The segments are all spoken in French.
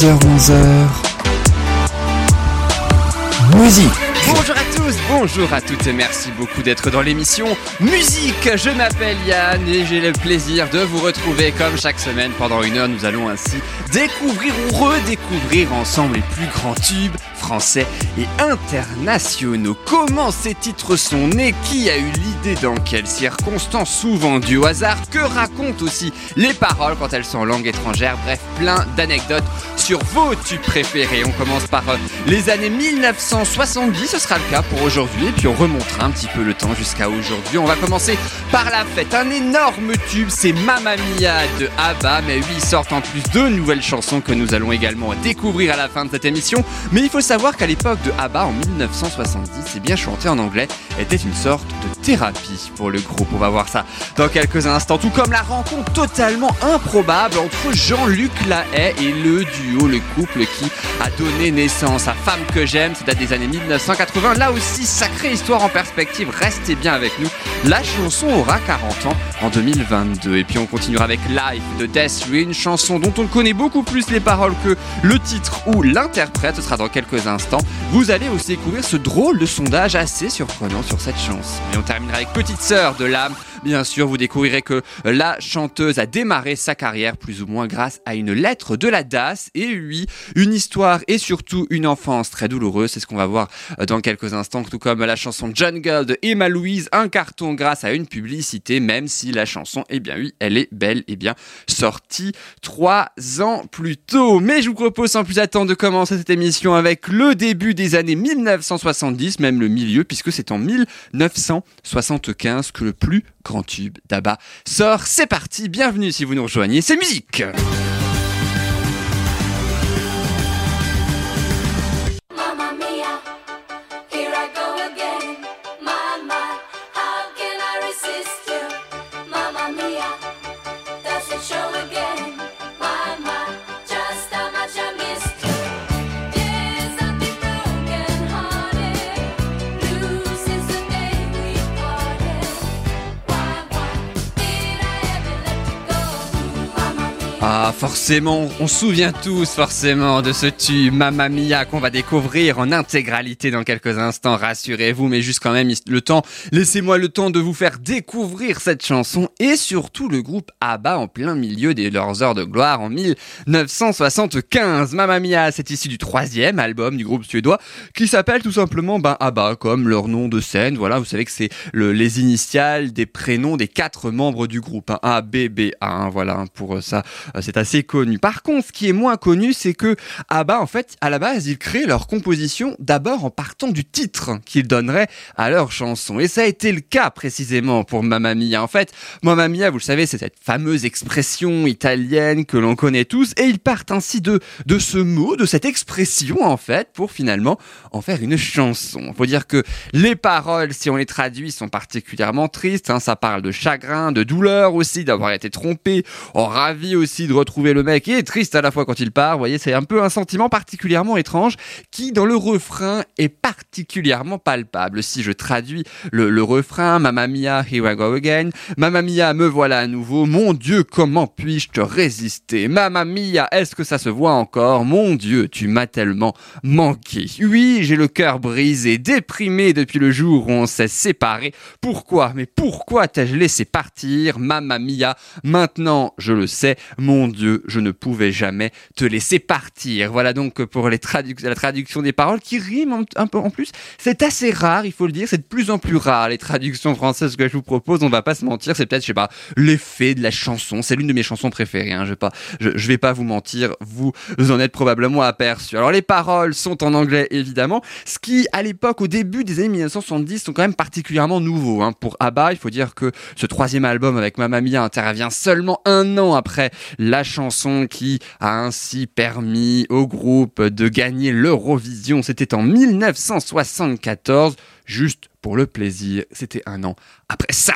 10h-11h Musique Bonjour à tous, bonjour à toutes et merci beaucoup d'être dans l'émission Musique. Je m'appelle Yann et j'ai le plaisir de vous retrouver comme chaque semaine pendant une heure. Nous allons ainsi découvrir ou redécouvrir ensemble les plus grands tubes français et internationaux. Comment ces titres sont nés? Qui a eu l'idée? Dans quelles circonstances? Souvent dû au hasard. Que racontent aussi les paroles quand elles sont en langue étrangère? Bref, plein d'anecdotes sur vos tubes préférés. On commence par euh, les années 1970, ce sera le cas pour aujourd'hui, et puis on remontera un petit peu le temps jusqu'à aujourd'hui. On va commencer par la fête. Un énorme tube, c'est Mamma Mia de ABBA, mais oui, sortent en plus deux nouvelles chansons que nous allons également découvrir à la fin de cette émission. Mais il faut savoir qu'à l'époque de ABBA, en 1970, et bien chanter en anglais était une sorte de thérapie pour le groupe. On va voir ça dans quelques instants, tout comme la rencontre totalement improbable entre Jean-Luc Lahaye et le duo, le couple qui a donné naissance à Femme que j'aime, ça date des années 1980. Là aussi, sacrée histoire en perspective, restez bien avec nous. La chanson aura 40 ans en 2022. Et puis on continuera avec Life de Death une chanson dont on connaît beaucoup plus les paroles que le titre ou l'interprète. Ce sera dans quelques instants. Vous allez aussi découvrir ce drôle de sondage assez surprenant sur cette chanson. Et on terminera avec Petite Sœur de l'âme. Bien sûr, vous découvrirez que la chanteuse a démarré sa carrière plus ou moins grâce à une lettre de la DAS. Et oui, une histoire et surtout une enfance très douloureuse. C'est ce qu'on va voir dans quelques instants, tout comme la chanson Jungle de Emma Louise, un carton grâce à une publicité, même si la chanson, eh bien oui, elle est belle et bien sortie trois ans plus tôt. Mais je vous propose sans plus attendre de commencer cette émission avec le début des années 1970, même le milieu, puisque c'est en 1975 que le plus grand tube d'Abba sort. C'est parti, bienvenue si vous nous rejoignez, c'est musique Ah, forcément, on se souvient tous forcément de ce tube Mamma Mia qu'on va découvrir en intégralité dans quelques instants, rassurez-vous, mais juste quand même le temps, laissez-moi le temps de vous faire découvrir cette chanson et surtout le groupe ABBA en plein milieu de leurs heures de gloire en 1975. Mamma Mia, c'est issu du troisième album du groupe suédois qui s'appelle tout simplement ben, ABBA, comme leur nom de scène. Voilà, vous savez que c'est le- les initiales des prénoms des quatre membres du groupe. Hein, A, B, B, A. hein, voilà, hein, pour euh, ça, c'est assez connu. Par contre, ce qui est moins connu, c'est que ABBA, en fait, à la base, ils créent leur composition d'abord en partant du titre qu'ils donneraient à leur chanson. Et ça a été le cas précisément pour Mamma Mia. En fait, Mamma Mia, vous le savez, c'est cette fameuse expression italienne que l'on connaît tous. Et ils partent ainsi de, de ce mot, de cette expression, en fait, pour finalement en faire une chanson. Faut dire que les paroles, si on les traduit, sont particulièrement tristes. hein. Ça parle de chagrin, de douleur aussi, d'avoir été trompé. Oh, ravi aussi de retrouver le mec et triste à la fois quand il part. Vous voyez, c'est un peu un sentiment particulièrement étrange qui, dans le refrain, est particulièrement palpable. Si je traduis le, le refrain, Mamma Mia, here I go again. Mamma Mia, me voilà à nouveau. Mon Dieu, comment puis-je te résister? Mamma Mia, est-ce que ça se voit encore? Mon Dieu, tu m'as tellement manqué. Oui, j'ai le cœur brisé, déprimé depuis le jour où on s'est séparés. Pourquoi? Mais pourquoi t'ai-je laissé partir? Mamma Mia, maintenant je le sais, Dieu, je ne pouvais jamais te laisser partir. Voilà donc pour la traduction des paroles qui riment un, peu en plus. C'est assez rare, il faut le dire, c'est de plus en plus rare les traductions françaises que je vous propose. On va pas se mentir, c'est peut-être, je sais pas, l'effet de la chanson. C'est l'une de mes chansons préférées. Hein. Je vais pas, je vais pas vous mentir, vous en êtes probablement aperçu. Alors les paroles sont en anglais évidemment, ce qui à l'époque, au début des années 1970, sont quand même particulièrement nouveaux. Hein. Pour ABBA, il faut dire que ce troisième album avec Mamma Mia intervient seulement un an après la chanson qui a ainsi permis au groupe de gagner l'Eurovision. C'était en 1974, juste pour le plaisir. C'était un an après ça.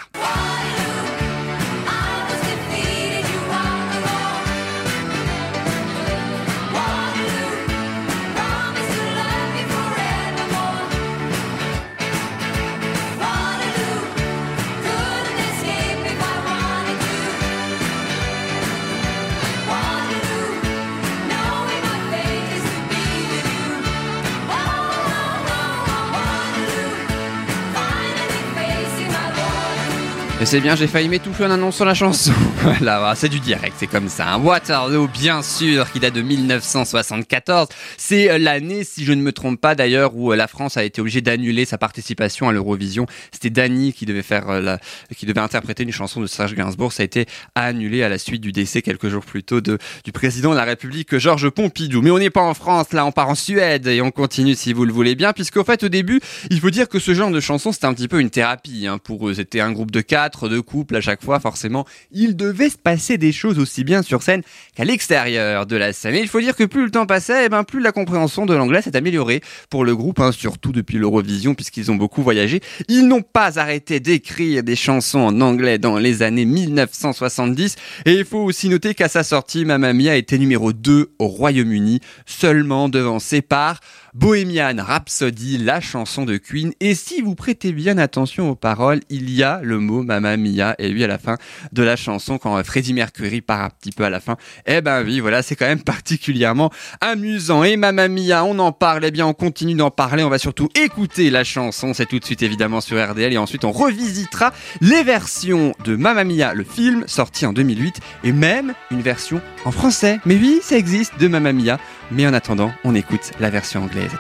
Mais c'est bien, j'ai failli m'étouffer en annonçant la chanson. Voilà, voilà, c'est du direct, c'est comme ça. hein. Waterloo, bien sûr, qui date de 1974. C'est euh, l'année, si je ne me trompe pas d'ailleurs, où euh, la France a été obligée d'annuler sa participation à l'Eurovision. C'était Dany qui devait faire euh, la, qui devait interpréter une chanson de Serge Gainsbourg. Ça a été annulé à la suite du décès quelques jours plus tôt de, du président de la République, Georges Pompidou. Mais on n'est pas en France, là, on part en Suède et on continue si vous le voulez bien, puisqu'au fait, au début, il faut dire que ce genre de chanson, c'était un petit peu une thérapie hein, pour eux. C'était un groupe de quatre, de couples à chaque fois, forcément. Il devait se passer des choses aussi bien sur scène qu'à l'extérieur de la scène. Et il faut dire que plus le temps passait, eh ben, plus la compréhension de l'anglais s'est améliorée pour le groupe, hein, surtout depuis l'Eurovision, puisqu'ils ont beaucoup voyagé. Ils n'ont pas arrêté d'écrire des chansons en anglais dans les années 1970. Et il faut aussi noter qu'à sa sortie, Mamma Mia était numéro 2 au Royaume-Uni, seulement devancé par Bohemian Rhapsody, la chanson de Queen. Et si vous prêtez bien attention aux paroles, il y a le mot Mamma Mia et lui à la fin de la chanson quand euh, Freddie Mercury part un petit peu à la fin. Eh ben oui, voilà, c'est quand même particulièrement amusant. Et Mamma Mia, on en parle, eh bien on continue d'en parler, on va surtout écouter la chanson, c'est tout de suite évidemment sur RDL et ensuite on revisitera les versions de Mamma Mia, le film sorti en 2008 et même une version en français. Mais oui, ça existe de Mamma Mia. Mais en attendant, on écoute la version anglaise.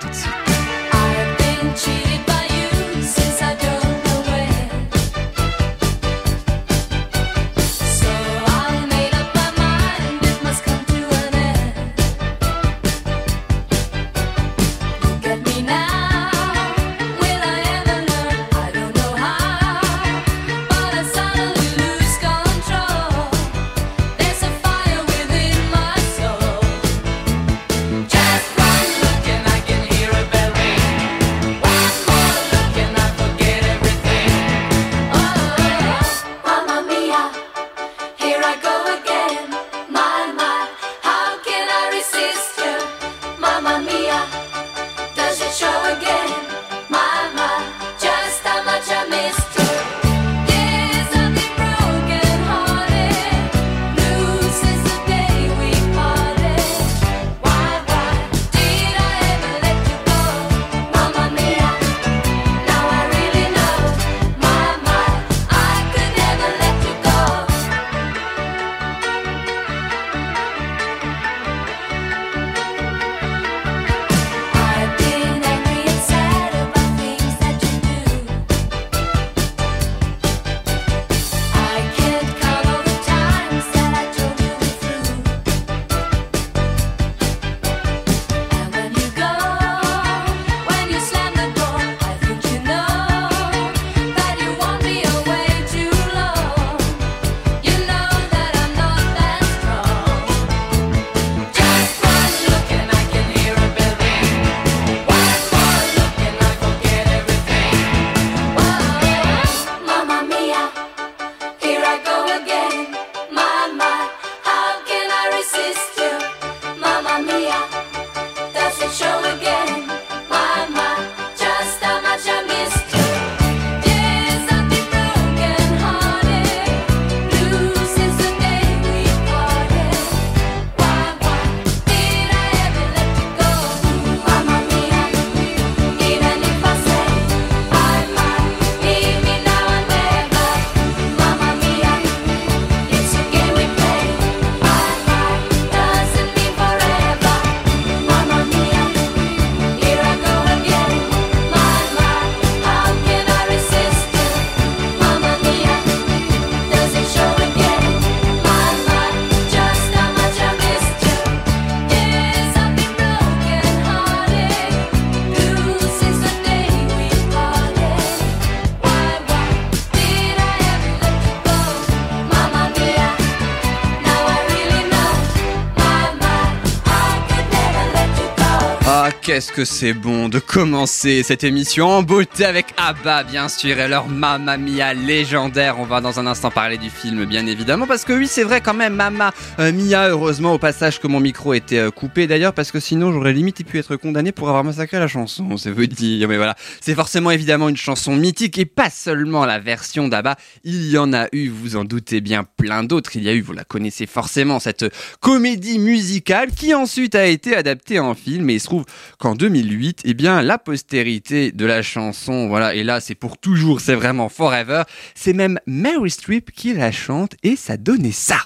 Qu'est-ce que c'est bon de commencer cette émission en beauté avec ABBA, bien sûr, et leur Mamma Mia légendaire. On va dans un instant parler du film, bien évidemment, parce que oui, c'est vrai quand même, Mamma euh, Mia, heureusement au passage que mon micro était euh, coupé d'ailleurs, parce que sinon j'aurais limite pu être condamné pour avoir massacré la chanson, c'est vous dire. Mais voilà, c'est forcément évidemment une chanson mythique et pas seulement la version d'ABBA. Il y en a eu, vous en doutez bien, plein d'autres. Il y a eu, vous la connaissez forcément, cette comédie musicale qui ensuite a été adaptée en film et il se trouve qu'en 2008, eh bien, la postérité de la chanson, voilà, et là, c'est pour toujours, c'est vraiment forever, c'est même Mary Streep qui la chante et ça donnait ça.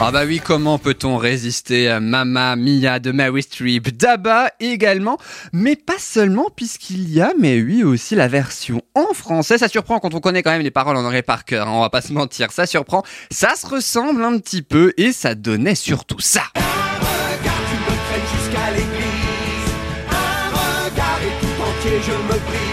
Ah bah oui, comment peut-on résister à Mamma Mia de Mary Streep, Daba également, mais pas seulement puisqu'il y a, mais oui aussi la version en français. Ça surprend quand on connaît quand même les paroles en anglais par cœur, hein, on va pas se mentir, ça surprend. Ça se ressemble un petit peu et ça donnait surtout ça. regard, tu jusqu'à l'église. Un regard et tout je me brise.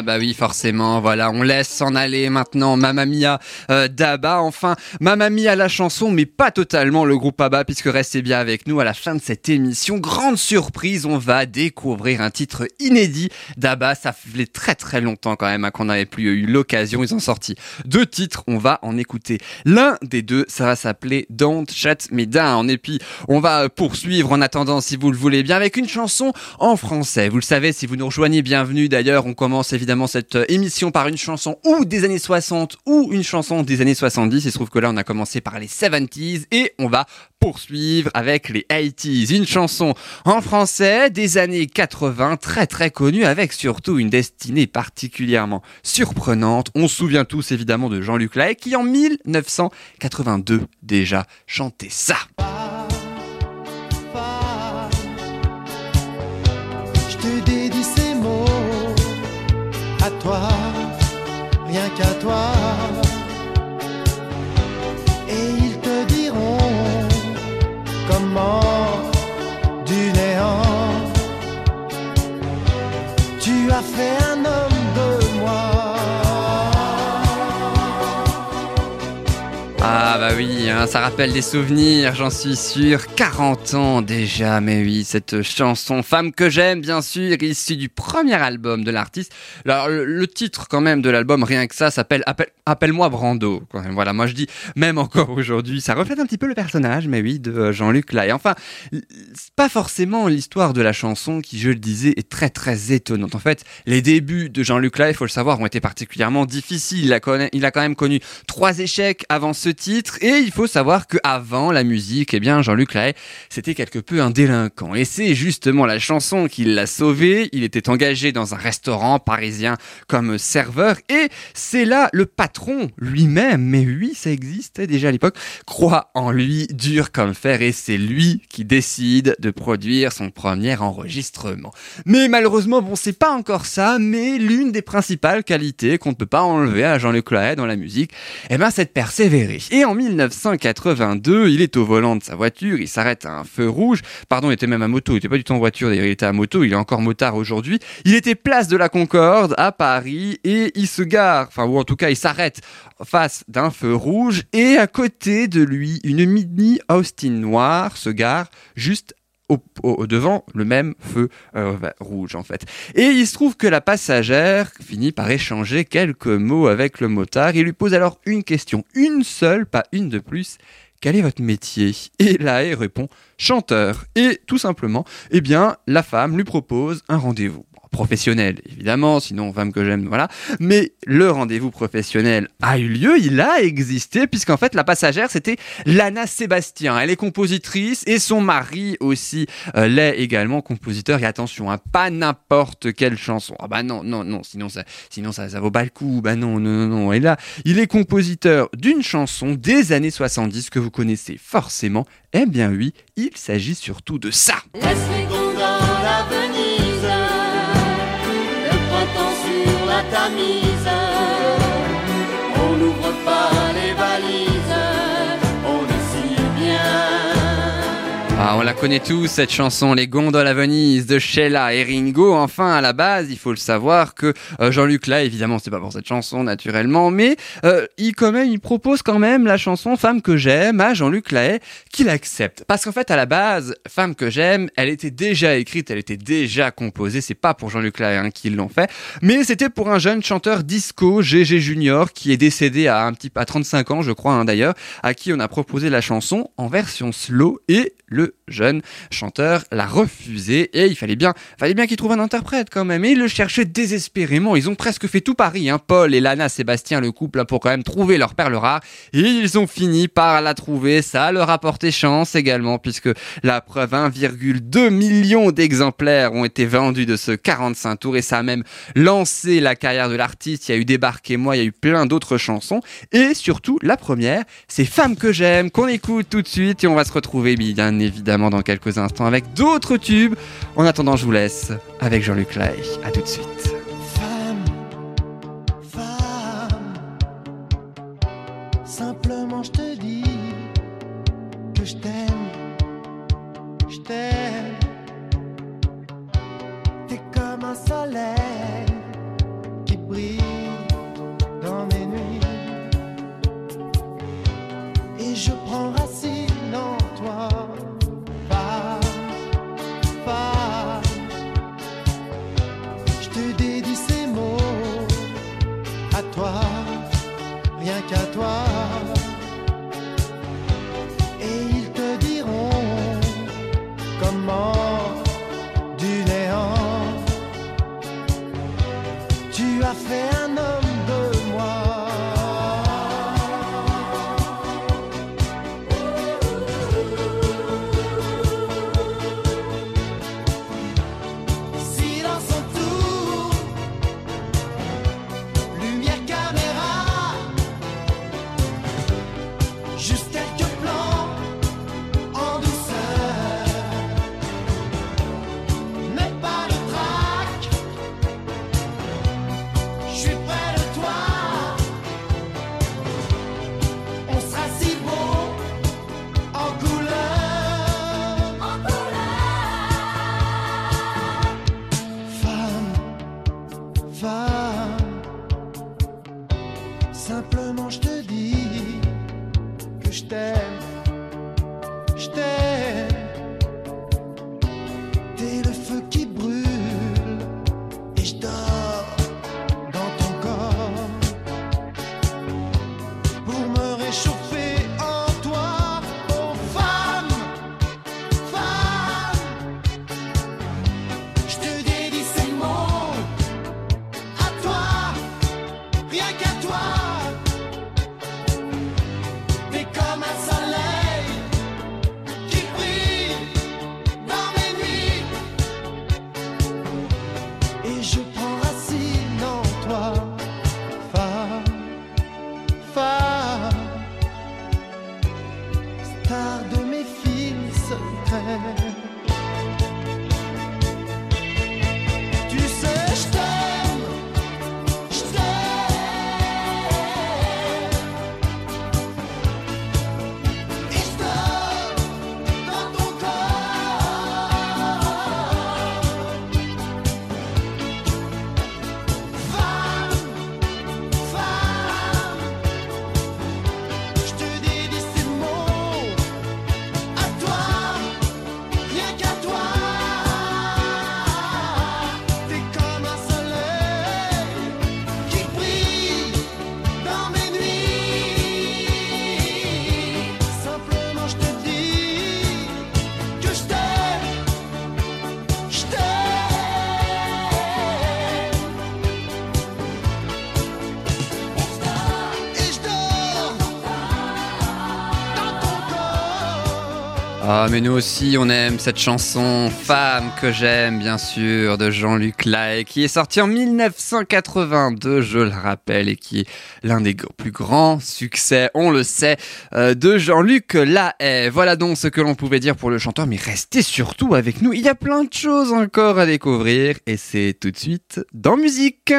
Ah bah oui, forcément, voilà, on laisse s'en aller maintenant. Mamma Mia euh, enfin. Mamma Mia la chanson, mais pas totalement le groupe Abba, puisque restez bien avec nous à la fin de cette émission. Grande surprise, on va découvrir un titre inédit d'Abba, ça fait très très longtemps quand même hein, qu'on n'avait plus eu l'occasion, ils ont sorti deux titres, on va en écouter l'un des deux, ça va s'appeler Don't Shut Me Down, et puis on va poursuivre en attendant, si vous le voulez bien, avec une chanson en français. Vous le savez, si vous nous rejoignez, bienvenue. D'ailleurs, on commence évidemment cette euh, émission par une chanson ou des années 60 ou une chanson des années 70. Il se trouve que là, on a commencé par les 70s et on va poursuivre avec les 80s. Une chanson en français des années 80, très très connue, avec surtout une destinée particulièrement surprenante. On se souvient tous évidemment de Jean-Luc Lahaye qui en 1982 déjà chantait ça. Toi, rien qu'à toi. Ça rappelle des souvenirs, j'en suis sûr. 40 ans déjà, mais oui, cette chanson Femme que j'aime, bien sûr, issue du premier album de l'artiste. Alors le, titre quand même de l'album, rien que ça, s'appelle Appelle- Appelle-moi Brando. Quand même. Voilà, moi je dis, même encore aujourd'hui, ça reflète un petit peu le personnage, mais oui, de euh, Jean-Luc Lahaye. Enfin, pas forcément l'histoire de la chanson qui, je le disais, est très très étonnante. En fait, les débuts de Jean-Luc Lahaye, il faut le savoir, ont été particulièrement difficiles. Il a, il a quand même connu trois échecs avant ce titre, et il faut savoir que avant la musique, eh bien, Jean-Luc Lahaye, c'était quelque peu un délinquant. Et c'est justement la chanson qui l'a sauvé. Il était engagé dans un restaurant parisien comme serveur, et c'est là le patron lui-même, mais oui, ça existait déjà à l'époque, croit en lui dur comme fer, et c'est lui qui décide de produire son premier enregistrement. Mais malheureusement, bon, c'est pas encore ça, mais l'une des principales qualités qu'on ne peut pas enlever à Jean-Luc Lahaye dans la musique, eh ben, c'est de persévérer. Et en 1982, il est au volant de sa voiture, il s'arrête à un feu rouge. Pardon, il était même à moto, il était pas du tout en voiture, d'ailleurs, il était à moto, il est encore motard aujourd'hui. Il était place de la Concorde à Paris et il se gare, enfin, ou en tout cas, il s'arrête face d'un feu rouge et à côté de lui, une mini Austin noire se gare juste au, devant le même feu euh, rouge en fait. Et il se trouve que la passagère finit par échanger quelques mots avec le motard. Il lui pose alors une question, une seule, pas une de plus. Quel est votre métier? Et là, il répond chanteur. Et tout simplement, eh bien, la femme lui propose un rendez-vous. Professionnel, évidemment, sinon femme que j'aime, voilà. Mais le rendez-vous professionnel a eu lieu, il a existé, puisqu'en fait, la passagère, c'était Lana Sébastien. Elle est compositrice et son mari aussi euh, l'est également compositeur. Et attention, hein, pas n'importe quelle chanson. Ah bah non, non, non, sinon ça, sinon ça, ça vaut pas le coup. Bah non, non, non, non. Et là, il est compositeur d'une chanson des années 70 que vous connaissez forcément. Eh bien oui, il s'agit surtout de ça sur la Tamise. On n'ouvre pas. Ah, on la connaît tous, cette chanson, Les gondoles à Venise de Sheila et Ringo. Enfin, à la base, il faut le savoir que euh, Jean-Luc là, évidemment, c'est pas pour cette chanson, naturellement, mais euh, il quand il propose quand même la chanson Femme que j'aime à Jean-Luc Lahaye, qu'il accepte. Parce qu'en fait, à la base, Femme que j'aime, elle était déjà écrite, elle était déjà composée. C'est pas pour Jean-Luc Lahaye hein, qu'ils l'ont fait, mais c'était pour un jeune chanteur disco, GG Junior, qui est décédé à un petit, à 35 ans, je crois, hein, d'ailleurs, à qui on a proposé la chanson en version slow et le jeune chanteur l'a refusé et il fallait bien, fallait bien qu'il trouve un interprète quand même. Et il le cherchait désespérément. Ils ont presque fait tout Paris, hein. Paul et Lana Sébastien, le couple, hein, pour quand même trouver leur perle rare. Et ils ont fini par la trouver. Ça leur a porté chance également, puisque la preuve 1,2 million d'exemplaires ont été vendus de ce 45 tours et ça a même lancé la carrière de l'artiste. Il y a eu Débarquez-moi, il y a eu plein d'autres chansons. Et surtout, la première, c'est Femme que j'aime, qu'on écoute tout de suite et on va se retrouver bien évidemment dans quelques instants avec d'autres tubes. En attendant, je vous laisse avec Jean-Luc Lahaye. À tout de suite. Femme, femme, simplement je te dis que je t'aime, Ah, mais nous aussi, on aime cette chanson Femme que j'aime, bien sûr, de Jean-Luc Lahaye, qui est sorti en 1982, je le rappelle, et qui est l'un des plus grands succès, on le sait, euh, de Jean-Luc Lahaye. Voilà donc ce que l'on pouvait dire pour le chanteur, mais restez surtout avec nous, il y a plein de choses encore à découvrir, et c'est tout de suite dans musique.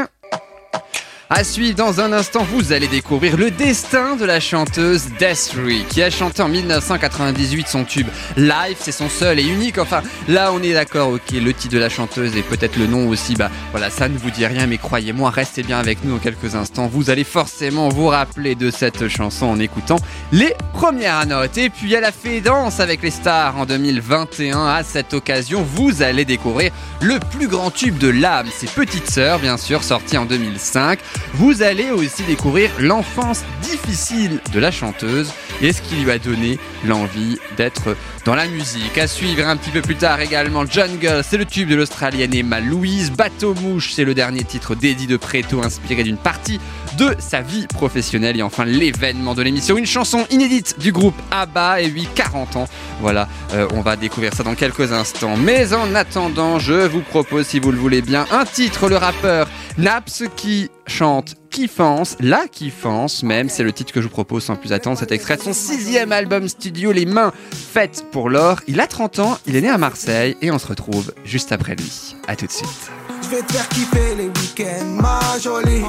À suivre dans un instant, vous allez découvrir le destin de la chanteuse Desiree qui a chanté en 1998 son tube Live, c'est son seul et unique. Enfin, là on est d'accord, ok, le titre de la chanteuse et peut-être le nom aussi, bah voilà, ça ne vous dit rien, mais croyez-moi, restez bien avec nous dans quelques instants. Vous allez forcément vous rappeler de cette chanson en écoutant les premières notes. Et puis elle a fait danse avec les stars en 2021. À cette occasion, vous allez découvrir le plus grand tube de l'âme, ses petites sœurs, bien sûr, sorti en 2005. Vous allez aussi découvrir l'enfance difficile de la chanteuse et ce qui lui a donné l'envie d'être dans la musique. À suivre un petit peu plus tard également Jungle, c'est le tube de l'Australienne Emma Louise. Bateau Mouche, c'est le dernier titre d'Eddie de Preto inspiré d'une partie de sa vie professionnelle. Et enfin l'événement de l'émission, une chanson inédite du groupe ABBA et oui 40 ans. Voilà, euh, on va découvrir ça dans quelques instants. Mais en attendant, je vous propose, si vous le voulez bien, un titre, le rappeur Naps qui chante Kiffance, la Kiffance même, c'est le titre que je vous propose sans plus attendre, cet extrait de son sixième album studio, Les Mains Faites pour l'Or. Il a 30 ans, il est né à Marseille et on se retrouve juste après lui. A tout de suite. Je vais te faire kiffer les week-ends, ma jolie.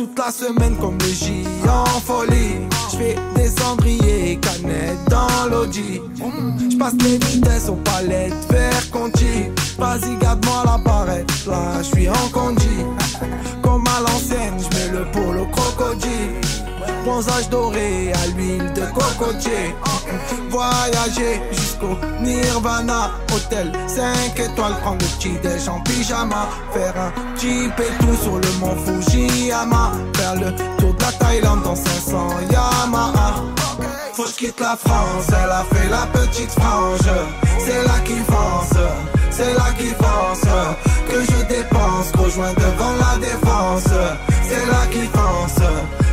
Toute la semaine comme le J en folie. Je fais des cendriers, canettes dans l'audi. Je passe les vitesses aux palettes, vers Conti. Vas-y, garde-moi la barrette, là je suis en condi. Comme à l'ancienne, je mets le polo crocodile. Bronzage doré à l'huile de cocotier. Voyager jusqu'au Nirvana. Hôtel 5 étoiles, prendre le petit déj en pyjama. Faire un et tout sur le mont Fujiyama. Faire le tour de la Thaïlande dans 500 Yamaha. Faut que quitte la France, elle a fait la petite frange. C'est là qui pense, c'est là qui pense. Que je dépense, rejoins devant la défense. C'est là qui pense,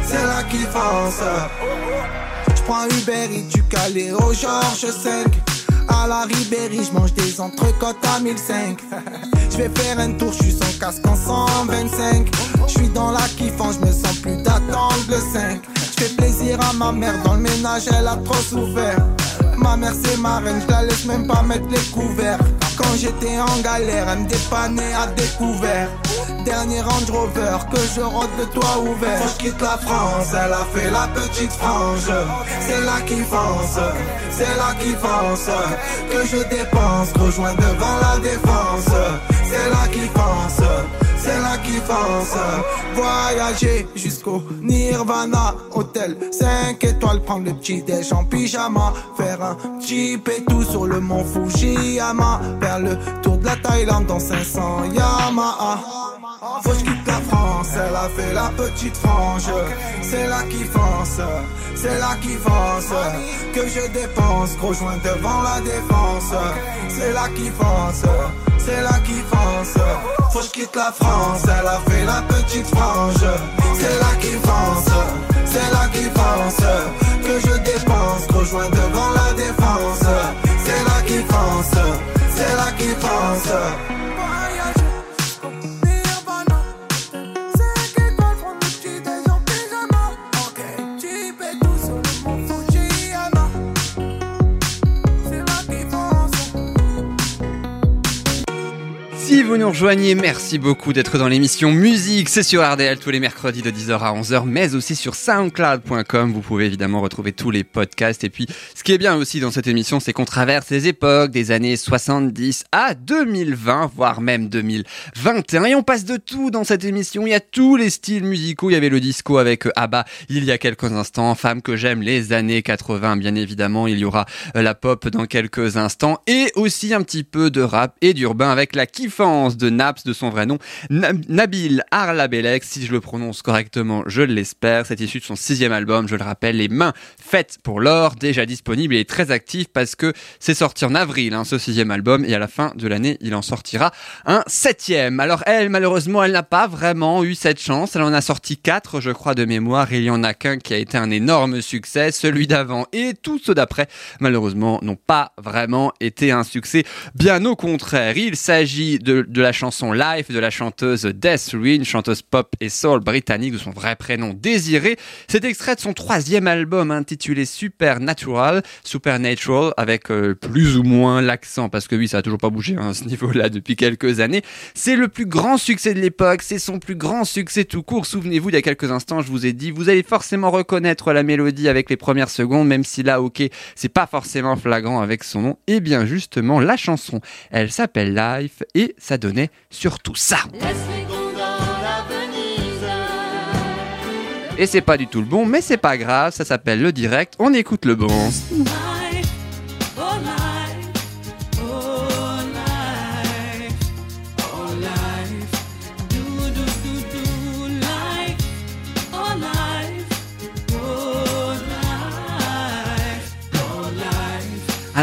c'est là qui pense. J'prends Uber et du Calais au Georges 5 À la Ribéry, j'mange des entrecôtes à 1005 J'vais faire un tour, j'suis sans casque en 125 J'suis dans la kiffant, j'me sens plus d'attendre le 5 J'fais plaisir à ma mère, dans le ménage elle a trop souffert. Ma mère c'est ma reine, j'la laisse même pas mettre les couverts Quand j'étais en galère, elle me dépannait à découvert. Dernier Range Rover, que je rôde le toit ouvert. Que je quitte la France, elle a fait la petite frange. C'est là qui fonce, c'est là qui fonce Que je dépense, rejoins devant la défense. C'est là qui fonce c'est là qui pense Voyager jusqu'au Nirvana Hôtel 5 étoiles Prendre le petit déj en pyjama. Faire un et tout sur le mont Fujiyama. Faire le tour de la Thaïlande dans 500 Yamaha. Faut que je quitte la France, elle a fait la petite frange. C'est là qui fonce, c'est là qui fonce Que je dépense, gros joint devant la défense C'est là qui fonce, c'est là qui fonce Faut que je quitte la France, elle a fait la petite frange. C'est là qui fonce, c'est là qui fonce Que je dépense, gros joint devant la défense. C'est là qui fonce, c'est là qui Si vous nous rejoignez, merci beaucoup d'être dans l'émission Musique. C'est sur RDL tous les mercredis de 10h à 11h, mais aussi sur soundcloud.com. Vous pouvez évidemment retrouver tous les podcasts. Et puis, ce qui est bien aussi dans cette émission, c'est qu'on traverse les époques des années 70 à 2020, voire même 2021. Et on passe de tout dans cette émission. Il y a tous les styles musicaux. Il y avait le disco avec ABBA il y a quelques instants. Femme que j'aime, les années 80, bien évidemment. Il y aura la pop dans quelques instants. Et aussi un petit peu de rap et d'urbain avec la de Naps, de son vrai nom, Na- Nabil Arlabelek, si je le prononce correctement, je l'espère. C'est issu de son sixième album, je le rappelle, Les Mains Faites pour l'Or, déjà disponible et très actif parce que c'est sorti en avril, hein, ce sixième album, et à la fin de l'année, il en sortira un septième. Alors elle, malheureusement, elle n'a pas vraiment eu cette chance. Elle en a sorti quatre, je crois, de mémoire. Il y en a qu'un qui a été un énorme succès, celui d'avant et tous ceux d'après, malheureusement, n'ont pas vraiment été un succès. Bien au contraire, il s'agit de la chanson Life de la chanteuse Death Ruin, chanteuse pop et soul britannique de son vrai prénom Désiré. C'est extrait de son troisième album intitulé Supernatural, Supernatural, avec euh, plus ou moins l'accent, parce que oui, ça a toujours pas bougé hein, à ce niveau-là depuis quelques années. C'est le plus grand succès de l'époque, c'est son plus grand succès tout court. Souvenez-vous, il y a quelques instants, je vous ai dit, vous allez forcément reconnaître la mélodie avec les premières secondes, même si là, ok, c'est pas forcément flagrant avec son nom. Et bien justement, la chanson, elle s'appelle Life et ça donnait surtout ça. Et c'est pas du tout le bon, mais c'est pas grave, ça s'appelle le direct, on écoute le bon.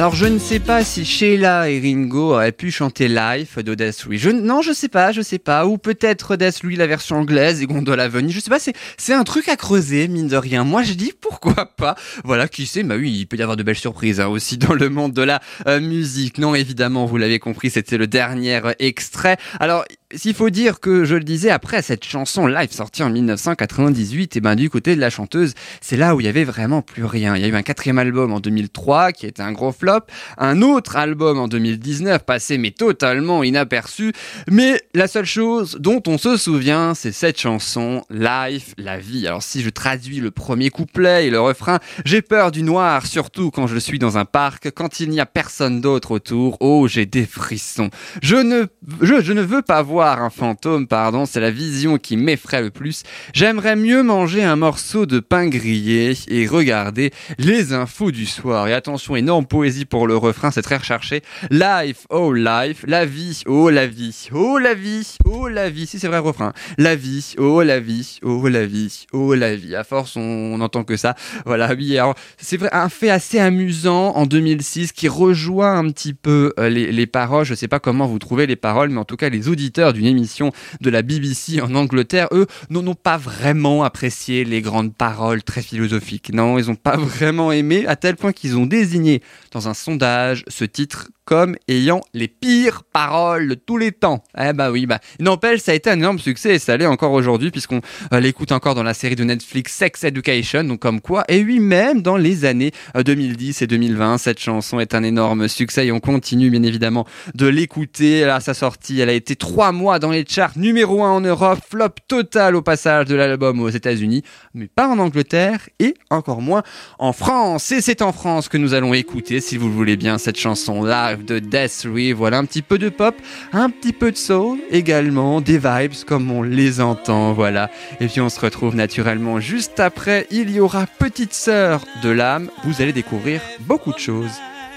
Alors je ne sais pas si Sheila et Ringo auraient pu chanter Life de Death Louis. Je, non, je sais pas, je sais pas. Ou peut-être Death Louis la version anglaise et Gondola Venue. Je sais pas, c'est, c'est un truc à creuser, mine de rien. Moi je dis pourquoi pas? Voilà, qui sait, bah oui, il peut y avoir de belles surprises hein, aussi dans le monde de la euh, musique. Non, évidemment, vous l'avez compris, c'était le dernier euh, extrait. Alors, s'il faut dire que je le disais après cette chanson live sortie en 1998, et ben du côté de la chanteuse, c'est là où il y avait vraiment plus rien. Il y a eu un quatrième album en 2003 qui était un gros flop, un autre album en 2019 passé mais totalement inaperçu. Mais la seule chose dont on se souvient, c'est cette chanson Life, la vie. Alors si je traduis le premier couplet et le refrain, j'ai peur du noir, surtout quand je suis dans un parc, quand il n'y a personne d'autre autour. Oh, j'ai des frissons. Je ne, je, je ne veux pas voir un fantôme, pardon, c'est la vision qui m'effraie le plus. J'aimerais mieux manger un morceau de pain grillé et regarder les infos du soir. Et attention, énorme poésie pour le refrain, c'est très recherché. Life, oh life, la vie, oh la vie, oh la vie, oh la vie, si c'est vrai refrain. La vie, oh la vie, oh la vie, oh la vie. À force, on, on entend que ça. Voilà, oui, alors c'est vrai, un fait assez amusant en 2006 qui rejoint un petit peu euh, les, les paroles. Je sais pas comment vous trouvez les paroles, mais en tout cas, les auditeurs d'une émission de la BBC en Angleterre, eux, n'ont pas vraiment apprécié les grandes paroles très philosophiques. Non, ils n'ont pas vraiment aimé, à tel point qu'ils ont désigné dans un sondage ce titre comme ayant les pires paroles de tous les temps. Eh bah oui, bah n'empêche, ça a été un énorme succès et ça l'est encore aujourd'hui puisqu'on euh, l'écoute encore dans la série de Netflix Sex Education, donc comme quoi. Et oui, même dans les années euh, 2010 et 2020, cette chanson est un énorme succès et on continue bien évidemment de l'écouter. À sa sortie, elle a été trois mois dans les charts, numéro un en Europe, flop total au passage de l'album aux États-Unis, mais pas en Angleterre et encore moins en France. Et c'est en France que nous allons écouter, si vous le voulez bien, cette chanson de Death Ray. Voilà un petit peu de pop, un petit peu de soul, également des vibes comme on les entend. Voilà. Et puis on se retrouve naturellement juste après. Il y aura Petite Sœur de l'âme. Vous allez découvrir beaucoup de choses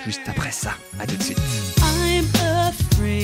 juste après ça. À tout de suite.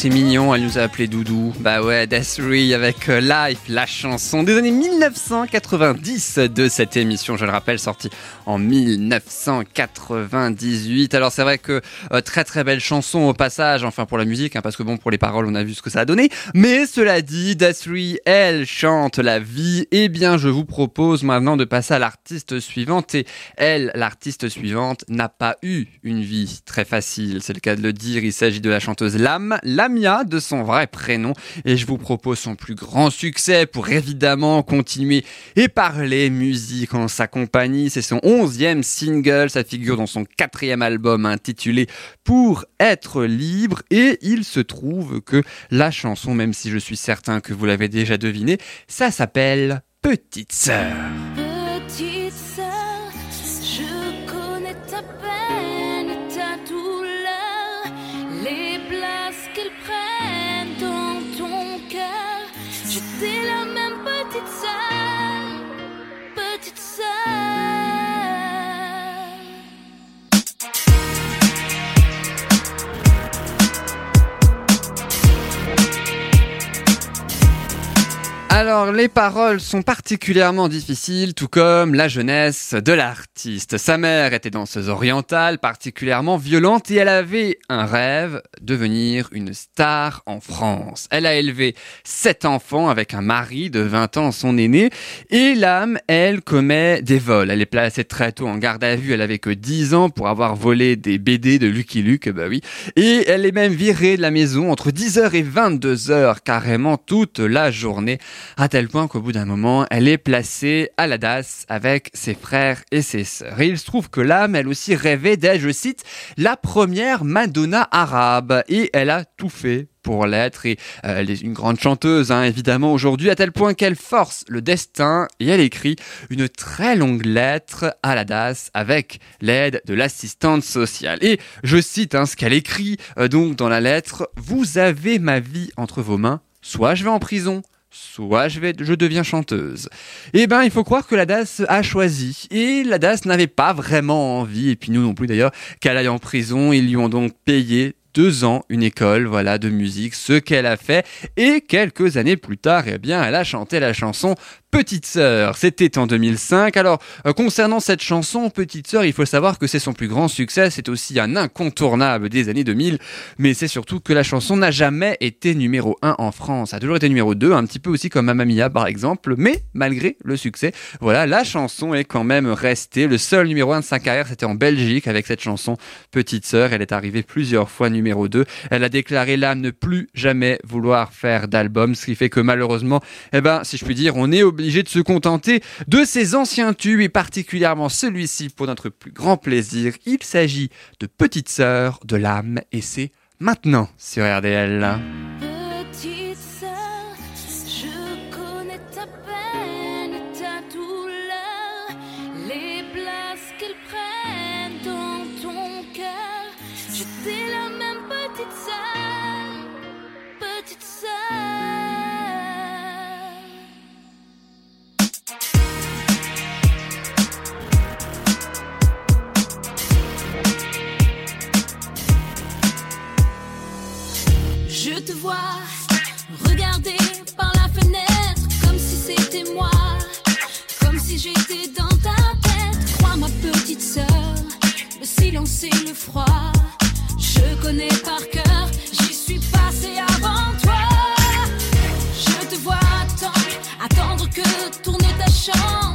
c'est mignon, elle nous a appelé Doudou. Bah ouais, Desiree avec euh, Life, la chanson des années 1990 de cette émission, je le rappelle, sortie en 1998. Alors c'est vrai que euh, très très belle chanson au passage, enfin pour la musique, hein, parce que bon, pour les paroles, on a vu ce que ça a donné. Mais cela dit, Desiree, elle chante la vie. Eh bien, je vous propose maintenant de passer à l'artiste suivante. Et elle, l'artiste suivante, n'a pas eu une vie très facile, c'est le cas de le dire. Il s'agit de la chanteuse Lam, De son vrai prénom. Et je vous propose son plus grand succès pour évidemment continuer et parler musique en sa compagnie. C'est son onzième single, ça figure dans son quatrième album intitulé Pour être libre. Et il se trouve que la chanson, même si je suis certain que vous l'avez déjà deviné, ça s'appelle Petite sœur. Alors, les paroles sont particulièrement difficiles, tout comme la jeunesse de l'artiste. Sa mère était danseuse orientale, particulièrement violente, et elle avait un rêve, devenir une star en France. Elle a élevé sept enfants avec un mari de 20 ans, son aîné, et l'âme, elle, commet des vols. Elle est placée très tôt en garde à vue, elle avait que 10 ans pour avoir volé des BD de Lucky Luke, bah oui. Et elle est même virée de la maison entre 10h et 22h, carrément toute la journée à tel point qu'au bout d'un moment, elle est placée à la DAS avec ses frères et ses sœurs. Et il se trouve que l'âme, elle aussi rêvait d'être, je cite, la première Madonna arabe. Et elle a tout fait pour l'être et euh, elle est une grande chanteuse hein, évidemment aujourd'hui à tel point qu'elle force le destin et elle écrit une très longue lettre à la DAS avec l'aide de l'assistante sociale et je cite hein, ce qu'elle écrit euh, donc dans la lettre vous avez ma vie entre vos mains soit je vais en prison soit je, vais, je deviens chanteuse. Eh ben, il faut croire que la DAS a choisi. Et la DAS n'avait pas vraiment envie, et puis nous non plus d'ailleurs, qu'elle aille en prison. Ils lui ont donc payé deux ans une école voilà de musique ce qu'elle a fait et quelques années plus tard eh bien elle a chanté la chanson Petite sœur, c'était en 2005. Alors, euh, concernant cette chanson, Petite sœur, il faut savoir que c'est son plus grand succès, c'est aussi un incontournable des années 2000, mais c'est surtout que la chanson n'a jamais été numéro 1 en France. Elle a toujours été numéro 2, un petit peu aussi comme Mamma Mia par exemple, mais malgré le succès, voilà, la chanson est quand même restée. Le seul numéro 1 de sa carrière, c'était en Belgique avec cette chanson Petite sœur. Elle est arrivée plusieurs fois numéro 2. Elle a déclaré là ne plus jamais vouloir faire d'album, ce qui fait que malheureusement, eh ben, si je puis dire, on est obligé de se contenter de ses anciens tubes et particulièrement celui-ci pour notre plus grand plaisir. Il s'agit de Petite Sœur de l'âme et c'est maintenant sur RDL. Te vois regarder par la fenêtre comme si c'était moi, comme si j'étais dans ta tête. Crois ma petite sœur, le silence et le froid, je connais par cœur, j'y suis passé avant toi. Je te vois attendre, attendre que tourne ta chance.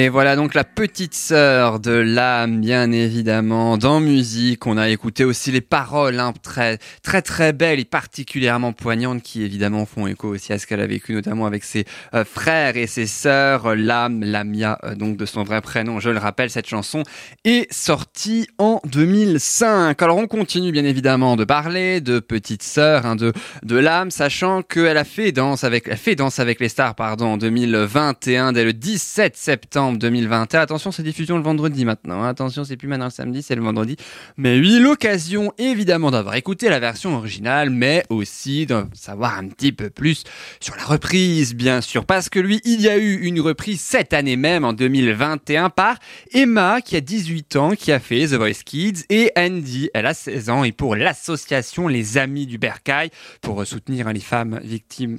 Et voilà donc la petite sœur de l'âme, bien évidemment, dans musique. On a écouté aussi les paroles, hein, très, très, très belles et particulièrement poignantes, qui évidemment font écho aussi à ce qu'elle a vécu, notamment avec ses euh, frères et ses sœurs. L'âme, Lamia, euh, donc de son vrai prénom, je le rappelle, cette chanson est sortie en 2005. Alors on continue bien évidemment de parler de petite sœur, hein, de, l'âme, sachant qu'elle a fait danse avec, danse avec les stars, pardon, en 2021, dès le 17 septembre 2021. Attention, c'est diffusion le vendredi maintenant. hein. Attention, c'est plus maintenant le samedi, c'est le vendredi. Mais oui, l'occasion évidemment d'avoir écouté la version originale, mais aussi de savoir un petit peu plus sur la reprise, bien sûr. Parce que lui, il y a eu une reprise cette année même, en 2021, par Emma, qui a 18 ans, qui a fait The Voice Kids, et Andy, elle a 16 ans, et pour l'association Les Amis du Bercail, pour soutenir les femmes victimes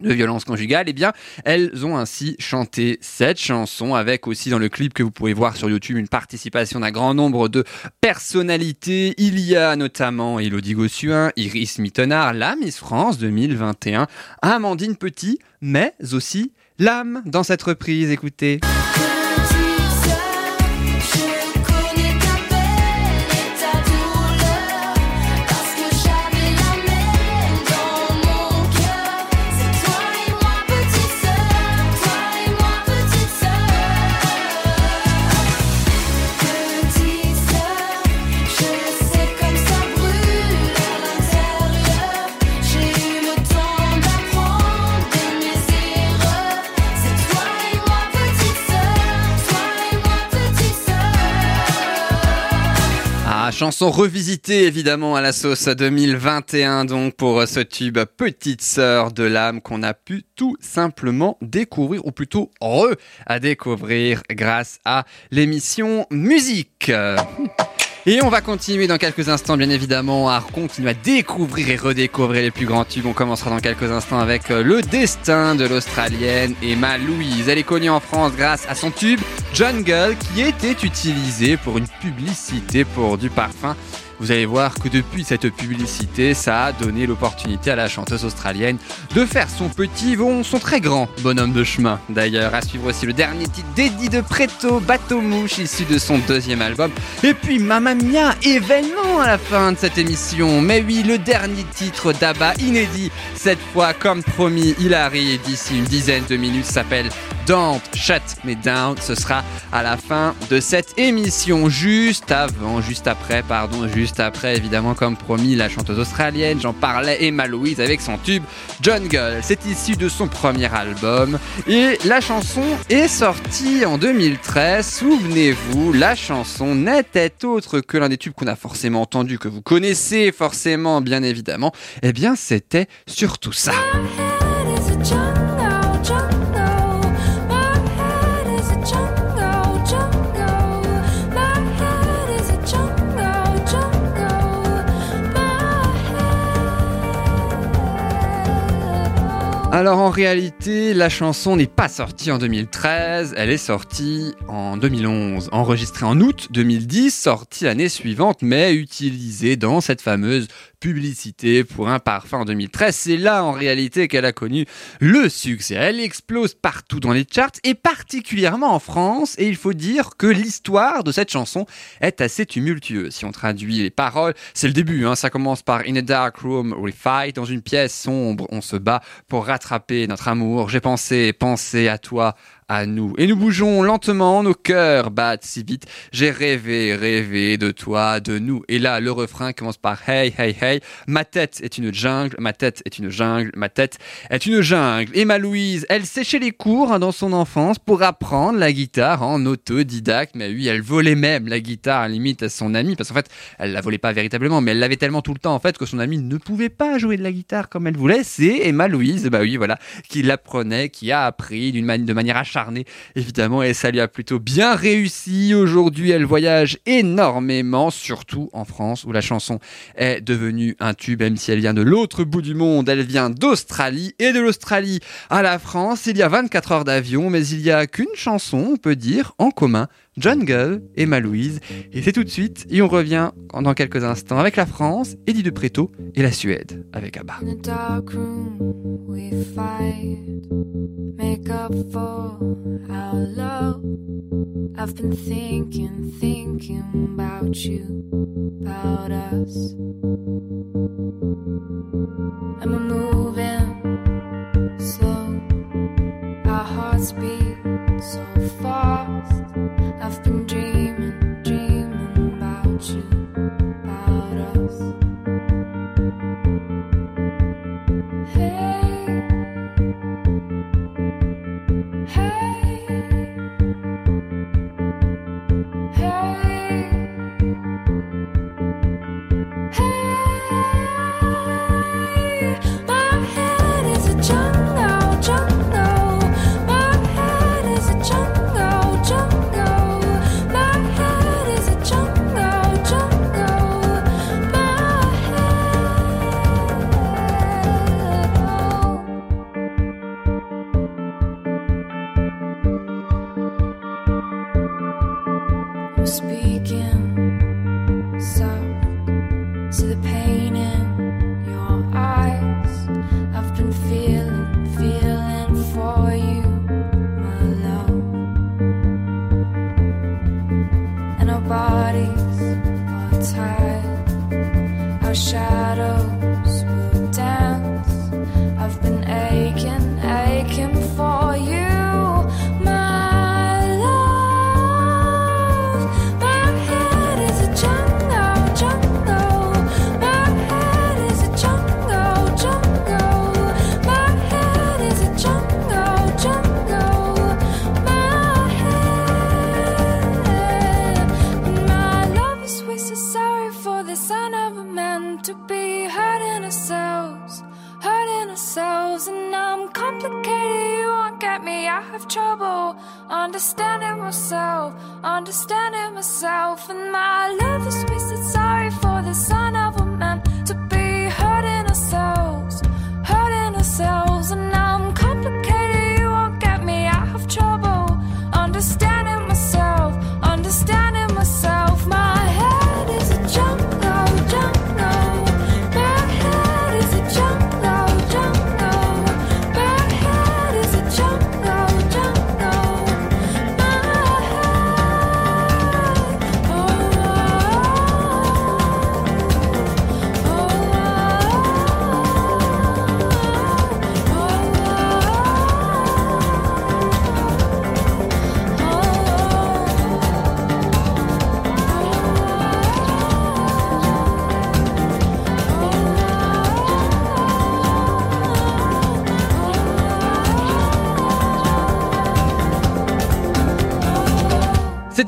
de violence conjugale, eh bien, elles ont ainsi chanté cette chanson avec aussi dans le clip que vous pouvez voir sur YouTube une participation d'un grand nombre de personnalités. Il y a notamment Elodie Gossuin, Iris Mittenard, la Miss France 2021, Amandine Petit, mais aussi l'âme dans cette reprise. Écoutez. Chanson revisitée évidemment à la sauce 2021 donc pour ce tube Petite sœur de l'âme qu'on a pu tout simplement découvrir ou plutôt re à découvrir grâce à l'émission musique. Et on va continuer dans quelques instants, bien évidemment, à continuer à découvrir et redécouvrir les plus grands tubes. On commencera dans quelques instants avec euh, le destin de l'Australienne Emma Louise. Elle est connue en France grâce à son tube Jungle qui était utilisé pour une publicité pour du parfum. Vous allez voir que depuis cette publicité, ça a donné l'opportunité à la chanteuse australienne de faire son petit, son très grand bonhomme de chemin. D'ailleurs, à suivre aussi le dernier titre d'Eddie de Preto, Bateau Mouche, issu de son deuxième album. Et puis Mamma Mia, événement à la fin de cette émission. Mais oui, le dernier titre d'Abba inédit. Cette fois, comme promis, il arrive d'ici une dizaine de minutes, s'appelle Don't Shut Me Down. Ce sera à la fin de cette émission, juste avant, juste après, pardon, juste après, évidemment, comme promis, la chanteuse australienne, j'en parlais, Emma Louise avec son tube Jungle. C'est issu de son premier album et la chanson est sortie en 2013. Souvenez-vous, la chanson n'était autre que l'un des tubes qu'on a forcément entendu, que vous connaissez forcément, bien évidemment. Eh bien, c'était surtout ça. Alors en réalité, la chanson n'est pas sortie en 2013, elle est sortie en 2011, enregistrée en août 2010, sortie l'année suivante, mais utilisée dans cette fameuse publicité pour un parfum en 2013. C'est là en réalité qu'elle a connu le succès. Elle explose partout dans les charts et particulièrement en France. Et il faut dire que l'histoire de cette chanson est assez tumultueuse. Si on traduit les paroles, c'est le début. Hein. Ça commence par In a dark room we fight. Dans une pièce sombre, on se bat pour rattraper notre amour. J'ai pensé, pensé à toi à nous. Et nous bougeons lentement, nos cœurs battent si vite. J'ai rêvé, rêvé de toi, de nous. Et là, le refrain commence par Hey, hey, hey. Ma tête est une jungle, ma tête est une jungle, ma tête est une jungle. Emma Louise, elle séchait les cours hein, dans son enfance pour apprendre la guitare en autodidacte. Mais oui, elle volait même la guitare à limite à son ami. Parce qu'en fait, elle la volait pas véritablement, mais elle l'avait tellement tout le temps en fait que son ami ne pouvait pas jouer de la guitare comme elle voulait. C'est Emma Louise, bah oui, voilà, qui l'apprenait, qui a appris d'une mani- de manière acharnée évidemment, et ça lui a plutôt bien réussi. Aujourd'hui, elle voyage énormément, surtout en France, où la chanson est devenue un tube, même si elle vient de l'autre bout du monde. Elle vient d'Australie, et de l'Australie à la France, il y a 24 heures d'avion, mais il y a qu'une chanson, on peut dire, en commun. Jungle, Emma Louise. Et c'est tout de suite, et on revient dans quelques instants avec la France, Eddie de Preto, et la Suède avec ABBA. In the dark room we fight, make up for our love. I've been thinking, thinking about you, about us. And we're moving slow, our hearts beat so fast. I've been understanding myself, understanding myself. And my love is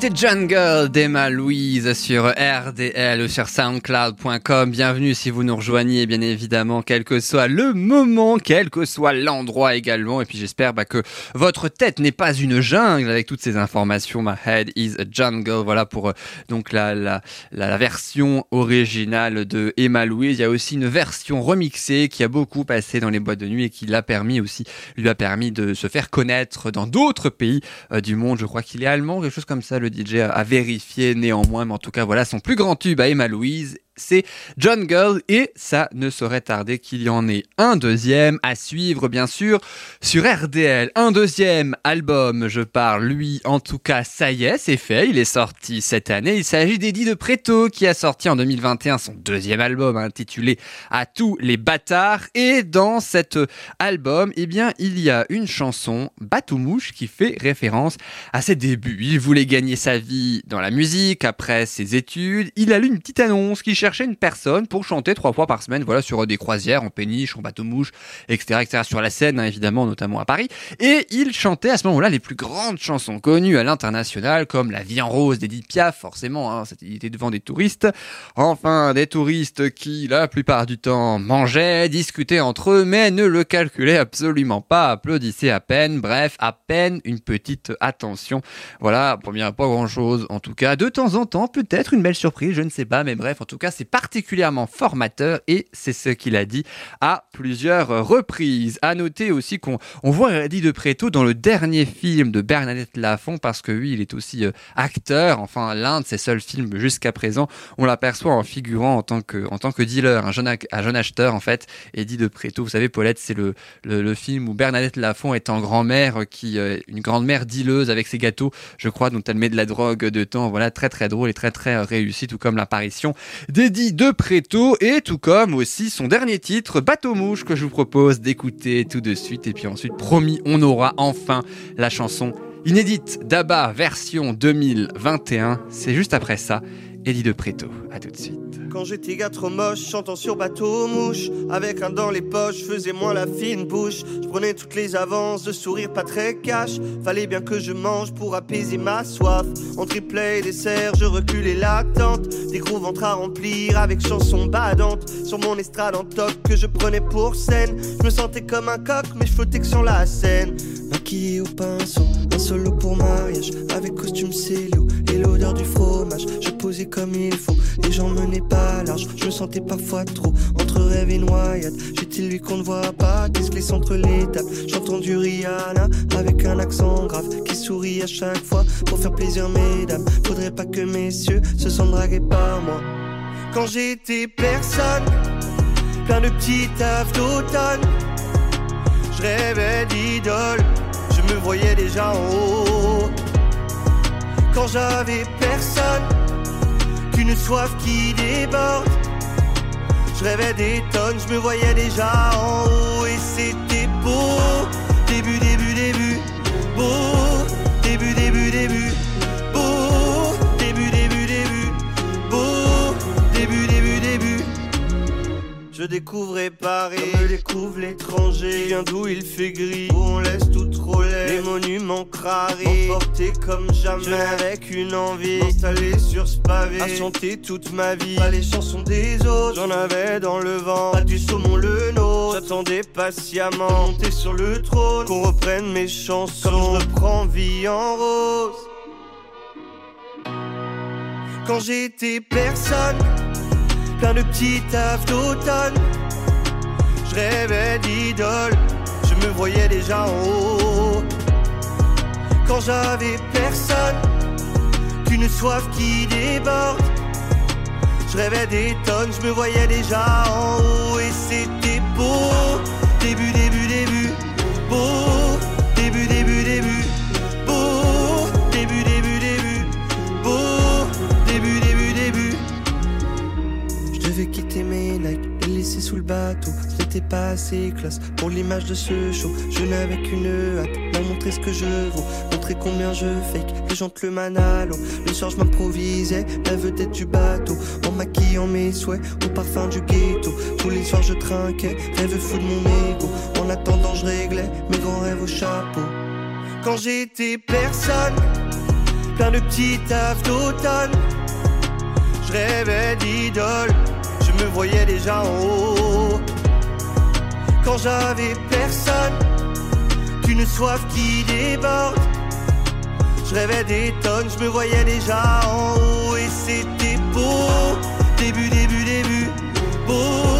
C'était Jungle d'Emma Louise sur RDL sur soundcloud.com. Bienvenue si vous nous rejoignez, bien évidemment, quel que soit le moment, quel que soit l'endroit également. Et puis j'espère bah, que votre tête n'est pas une jungle avec toutes ces informations. My head is a jungle. Voilà pour euh, donc la, la, la, version originale de Emma Louise. Il y a aussi une version remixée qui a beaucoup passé dans les boîtes de nuit et qui l'a permis aussi, lui a permis de se faire connaître dans d'autres pays euh, du monde. Je crois qu'il est allemand, quelque chose comme ça. DJ a, a vérifié néanmoins, mais en tout cas, voilà son plus grand tube à Emma Louise c'est John Girl et ça ne saurait tarder qu'il y en ait un deuxième à suivre bien sûr sur RDL. Un deuxième album, je parle lui en tout cas ça y est c'est fait, il est sorti cette année. Il s'agit d'Eddie de Preto qui a sorti en 2021 son deuxième album intitulé À tous les bâtards et dans cet album eh bien il y a une chanson Bateau Mouche qui fait référence à ses débuts. Il voulait gagner sa vie dans la musique après ses études. Il a lu une petite annonce qui cherchait une personne pour chanter trois fois par semaine, voilà, sur des croisières, en péniche, en bateau-mouche, etc., etc., sur la hein, évidemment, notamment à Paris. Et il chantait à ce moment-là les plus grandes chansons connues à l'international, comme La vie en rose d'Edith Piaf, forcément, hein, il était devant des touristes. Enfin, des touristes qui, la plupart du temps, mangeaient, discutaient entre eux, mais ne le calculaient absolument pas, applaudissaient à peine, bref, à peine une petite attention. Voilà, pour bien pas grand-chose, en tout cas. De temps en temps, peut-être une belle surprise, je ne sais pas, mais bref, en tout cas, c'est particulièrement formateur et c'est ce qu'il a dit à plusieurs reprises. À noter aussi qu'on on voit Eddie de Préto dans le dernier film de Bernadette Lafont parce que lui, il est aussi euh, acteur. Enfin, l'un de ses seuls films jusqu'à présent, on l'aperçoit en figurant en tant que, en tant que dealer, un jeune, un jeune acheteur en fait. Eddie de Préto, vous savez, Paulette, c'est le, le, film où Bernadette Lafont est en grand-mère, qui euh, une grande-mère dealeuse avec ses gâteaux, je crois, dont elle met de la drogue dedans. Voilà, très très drôle et très très euh, réussi, tout comme l'apparition d'Eddie de Préto et tout comme aussi son dernier titre, Bateau Mouche, que je vous propose d'écouter tout de suite. Et puis ensuite, promis, on aura enfin la chanson inédite d'Abba version 2021. C'est juste après ça, Eddie de Préto. À tout de suite. Quand j'étais gars trop moche, chantant sur bateau mouche Avec un dans les poches, faisais moins la fine bouche. Je prenais toutes les avances, de sourire pas très cash. Fallait bien que je mange pour apaiser ma soif. En triplet et dessert, je reculais l'attente Des gros ventres à remplir avec chansons badantes. Sur mon estrade en top que je prenais pour scène. Je me sentais comme un coq, mais je flottais que sur la scène. Maquillé au pinceau, un solo pour mariage. Avec costume célio et l'odeur du fromage. Je posais comme il faut, les gens menaient pas Je me sentais parfois trop entre rêve et noyade. J'étais lui qu'on ne voit pas, qui se glisse entre les tables. J'entends du Rihanna avec un accent grave Qui sourit à chaque fois pour faire plaisir mesdames. Faudrait pas que messieurs se sentent dragués par moi. Quand j'étais personne, plein de petits tafs d'automne je rêvais d'idole, je me voyais déjà en haut. Quand j'avais personne, qu'une soif qui déborde. Je rêvais des tonnes, je me voyais déjà en haut et c'était beau. Début, début, début, beau. Début, début, début, beau. Début, début, début, beau. Début, début, début. Je découvre réparé. Je découvre l'étranger. Viens d'où il fait gris. Où on laisse tout Les monuments crarés. Emporté comme jamais. Je viens avec une envie. Installé sur ce pavé. À chanter toute ma vie. Pas les chansons des autres. J'en avais dans le vent. Pas du saumon le nôtre. J'attendais patiemment. Monter sur le trône. Qu'on reprenne mes chansons. Comme je reprends vie en rose. Quand j'étais personne plein de petits tafs d'automne. Je rêvais d'idole, je me voyais déjà en haut. Quand j'avais personne, qu'une soif qui déborde. Je rêvais des tonnes, je me voyais déjà en haut et c'était beau. Début, début, début, beau. Début, début, début, beau. Début, début, début, beau. Début, début, début. Je devais quitter mes likes, les laisser sous le bateau. C'était pas assez classe pour l'image de ce show. Je n'avais qu'une hâte, leur montrer ce que je vaux. Montrer combien je fake, les gens le manalo. Le soir, je m'improvisais, la vedette du bateau. En maquillant mes souhaits, au parfum du ghetto. Tous les soirs, je trinquais, rêve fou de mon ego. En attendant, je réglais mes grands rêves au chapeau. Quand j'étais personne, plein de petits tafs d'automne. Je rêvais d'idole, je me voyais déjà en haut. Quand j'avais personne, qu'une soif qui déborde. Je rêvais des tonnes, je me voyais déjà en haut et c'était beau. Début, début, début, beau.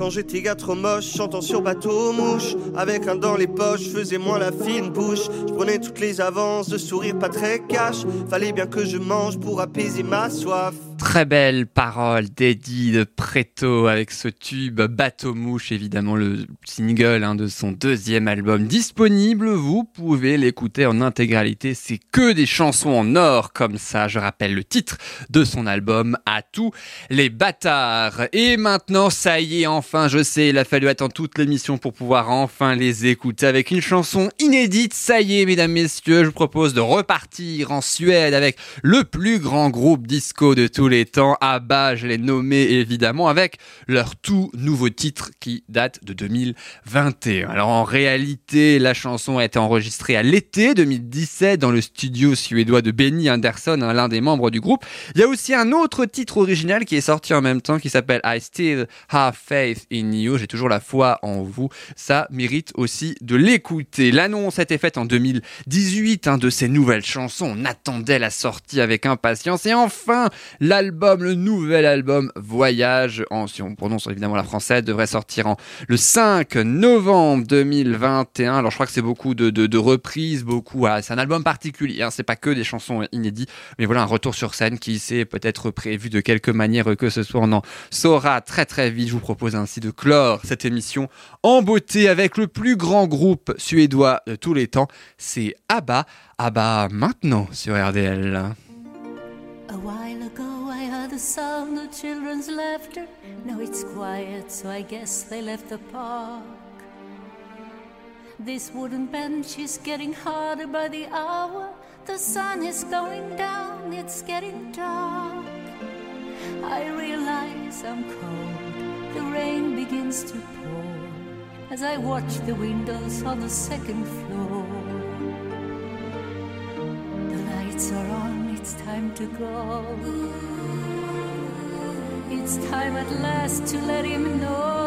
Quand j'étais gars trop moche, chantant sur bateau mouche Avec un dans les poches, faisais moins la fine bouche. Je prenais toutes les avances, de sourire pas très cash. Fallait bien que je mange pour apaiser ma soif Très belle parole d'Eddie de Preto avec ce tube Bateau Mouche, évidemment le single hein, de son deuxième album disponible. Vous pouvez l'écouter en intégralité. C'est que des chansons en or comme ça. Je rappelle le titre de son album à tous les bâtards. Et maintenant, ça y est, enfin, je sais, il a fallu attendre toute l'émission pour pouvoir enfin les écouter avec une chanson inédite. Ça y est, mesdames, messieurs, je vous propose de repartir en Suède avec le plus grand groupe disco de tous les temps. ABBA, je l'ai nommé évidemment, avec leur tout nouveau titre qui date de 2021. Alors en réalité, la chanson a été enregistrée à l'été 2017 dans le studio suédois de Benny Anderson, hein, l'un des membres du groupe. Il y a aussi un autre titre original qui est sorti en même temps qui s'appelle I Still Have Faith in You. J'ai toujours la foi en vous. Ça mérite aussi de l'écouter. L'annonce a été faite en 2018 hein, de ces nouvelles chansons. On attendait la sortie avec impatience et enfin l'album, le nouvel album Voyage, si on prononce évidemment la française, devrait sortir en, le 5 novembre 2021. Alors je crois que c'est beaucoup de, reprises, beaucoup. c'est un album particulier. Hein, c'est pas que des chansons inédites, mais voilà un retour sur scène qui s'est peut-être prévu de quelque manière que ce soit. On en saura très très vite. Je vous propose ainsi de clore cette émission en beauté avec le plus grand groupe suédois de tous les temps. C'est ABBA. ABBA maintenant sur RDL. A while ago, sound of children's laughter. Now it's quiet, so I guess they left the park. This wooden bench is getting harder by the hour. The sun is going down, it's getting dark. I realize I'm cold, the rain begins to pour as I watch the windows on the second floor. The lights are on, it's time to go. It's time at last to let him know.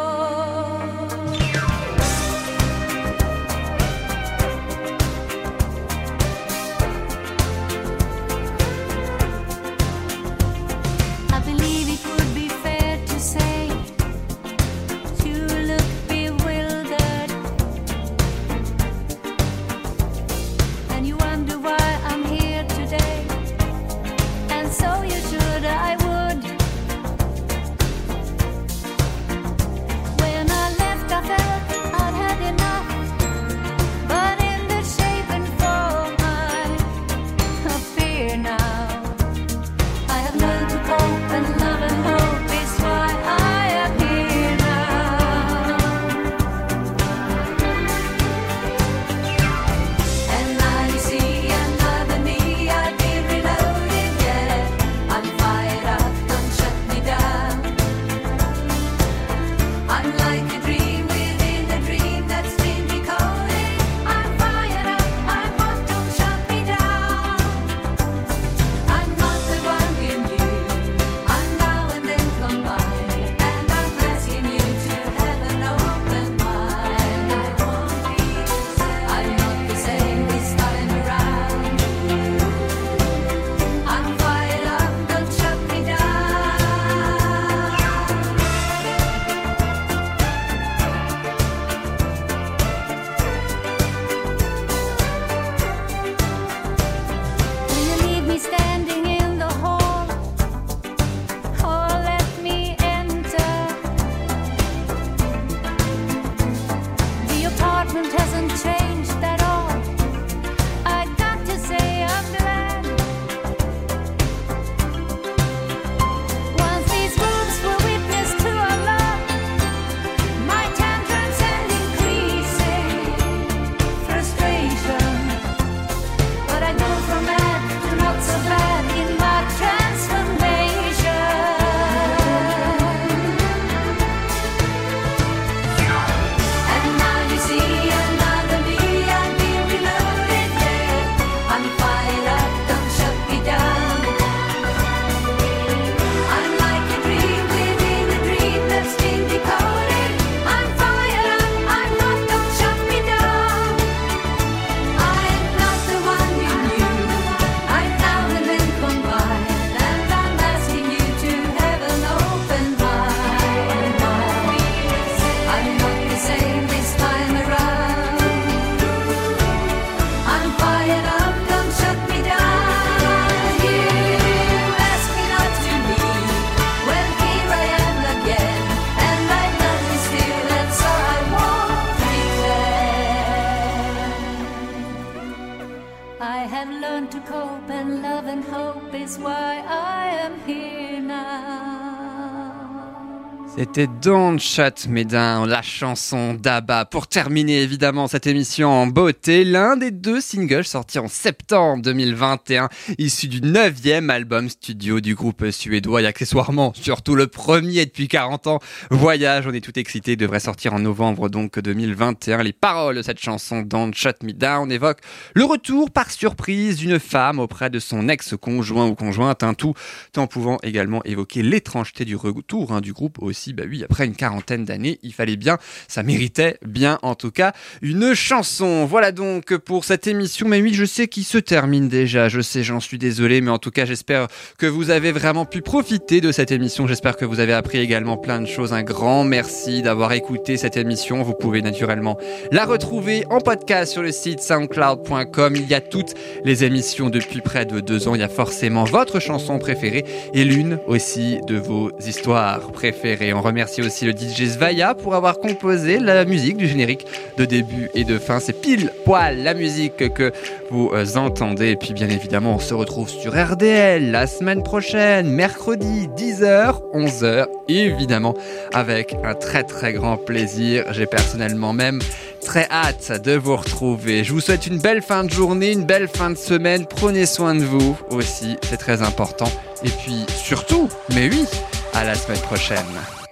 Don't Shut Me Down, la chanson d'Abba. Pour terminer évidemment cette émission en beauté, l'un des deux singles sortis en septembre 2021, issu du neuvième album studio du groupe suédois et accessoirement surtout le premier depuis 40 ans, Voyage. On est tout excités, devrait sortir en novembre donc 2021. Les paroles de cette chanson Don't Shut Me Down évoquent le retour par surprise d'une femme auprès de son ex-conjoint ou conjointe, tout en pouvant également évoquer l'étrangeté du retour hein, du groupe aussi. Bah oui, après une quarantaine d'années, il fallait bien, ça méritait bien en tout cas une chanson. Voilà donc pour cette émission. Mais oui, je sais qu'il se termine déjà. Je sais, j'en suis désolé, mais en tout cas, j'espère que vous avez vraiment pu profiter de cette émission. J'espère que vous avez appris également plein de choses. Un grand merci d'avoir écouté cette émission. Vous pouvez naturellement la retrouver en podcast sur le site soundcloud.com. Il y a toutes les émissions depuis près de deux ans. Il y a forcément votre chanson préférée et l'une aussi de vos histoires préférées. On remercie aussi le DJ Svaya pour avoir composé la musique du générique de début et de fin. C'est pile poil la musique que vous euh, entendez. Et puis bien évidemment, on se retrouve sur RDL la semaine prochaine, mercredi 10h, 11h, évidemment avec un très très grand plaisir. J'ai personnellement même très hâte de vous retrouver. Je vous souhaite une belle fin de journée, une belle fin de semaine. Prenez soin de vous aussi, c'est très important. Et puis surtout, mais oui, à la semaine prochaine.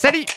Salut.